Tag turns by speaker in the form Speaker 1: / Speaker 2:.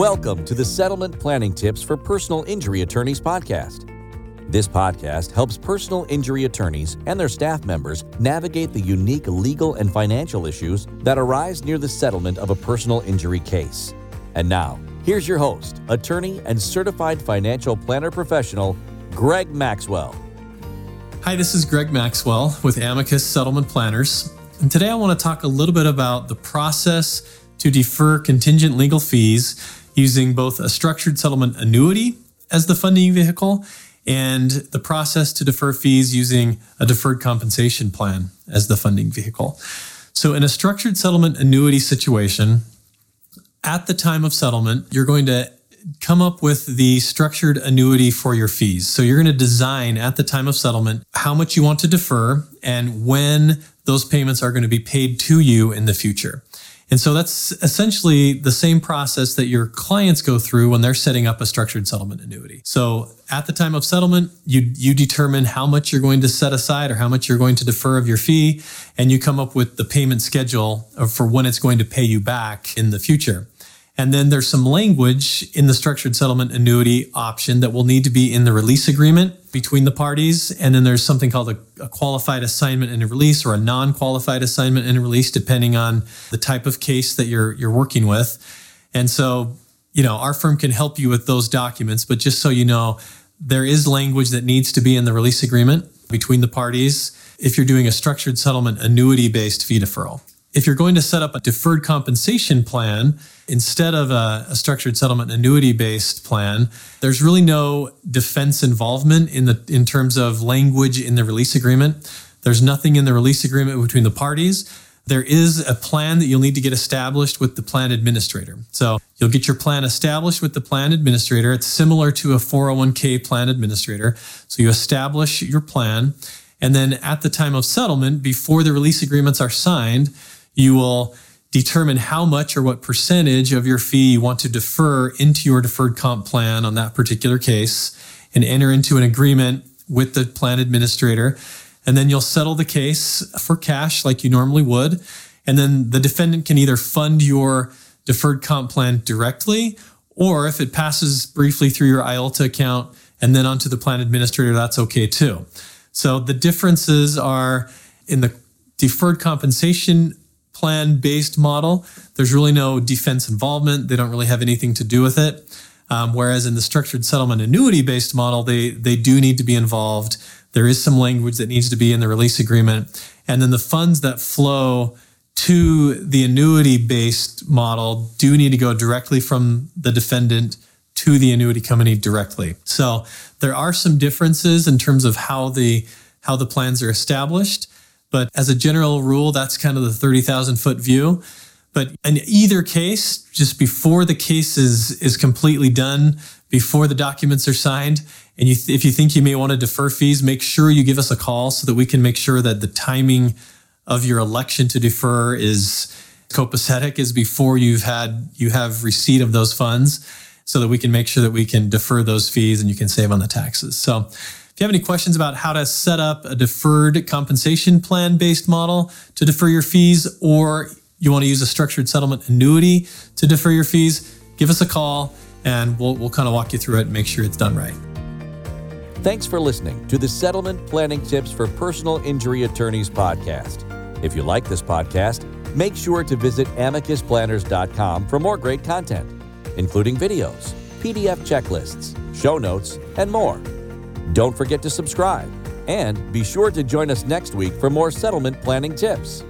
Speaker 1: Welcome to the Settlement Planning Tips for Personal Injury Attorneys podcast. This podcast helps personal injury attorneys and their staff members navigate the unique legal and financial issues that arise near the settlement of a personal injury case. And now, here's your host, attorney and certified financial planner professional, Greg Maxwell.
Speaker 2: Hi, this is Greg Maxwell with Amicus Settlement Planners. And today I want to talk a little bit about the process to defer contingent legal fees using both a structured settlement annuity as the funding vehicle and the process to defer fees using a deferred compensation plan as the funding vehicle. So, in a structured settlement annuity situation, at the time of settlement, you're going to come up with the structured annuity for your fees. So, you're going to design at the time of settlement how much you want to defer and when those payments are going to be paid to you in the future. And so that's essentially the same process that your clients go through when they're setting up a structured settlement annuity. So at the time of settlement, you, you determine how much you're going to set aside or how much you're going to defer of your fee, and you come up with the payment schedule for when it's going to pay you back in the future. And then there's some language in the structured settlement annuity option that will need to be in the release agreement between the parties. And then there's something called a, a qualified assignment and a release or a non-qualified assignment and a release, depending on the type of case that you're you're working with. And so, you know, our firm can help you with those documents, but just so you know, there is language that needs to be in the release agreement between the parties if you're doing a structured settlement annuity based fee deferral. If you're going to set up a deferred compensation plan instead of a, a structured settlement annuity based plan, there's really no defense involvement in the in terms of language in the release agreement. There's nothing in the release agreement between the parties. There is a plan that you'll need to get established with the plan administrator. So you'll get your plan established with the plan administrator. It's similar to a 401k plan administrator. So you establish your plan. And then at the time of settlement, before the release agreements are signed, you will determine how much or what percentage of your fee you want to defer into your deferred comp plan on that particular case and enter into an agreement with the plan administrator. And then you'll settle the case for cash like you normally would. And then the defendant can either fund your deferred comp plan directly, or if it passes briefly through your IOLTA account and then onto the plan administrator, that's okay too. So the differences are in the deferred compensation plan based model, there's really no defense involvement. They don't really have anything to do with it. Um, whereas in the structured settlement annuity based model, they, they do need to be involved. There is some language that needs to be in the release agreement. And then the funds that flow to the annuity based model do need to go directly from the defendant to the annuity company directly. So there are some differences in terms of how the how the plans are established. But as a general rule, that's kind of the 30,000 foot view. But in either case, just before the case is, is completely done, before the documents are signed, and you th- if you think you may want to defer fees, make sure you give us a call so that we can make sure that the timing of your election to defer is copacetic is before you've had you have receipt of those funds so that we can make sure that we can defer those fees and you can save on the taxes. So you have any questions about how to set up a deferred compensation plan based model to defer your fees, or you want to use a structured settlement annuity to defer your fees, give us a call and we'll, we'll kind of walk you through it and make sure it's done right.
Speaker 1: Thanks for listening to the Settlement Planning Tips for Personal Injury Attorneys podcast. If you like this podcast, make sure to visit amicusplanners.com for more great content, including videos, PDF checklists, show notes, and more. Don't forget to subscribe and be sure to join us next week for more settlement planning tips.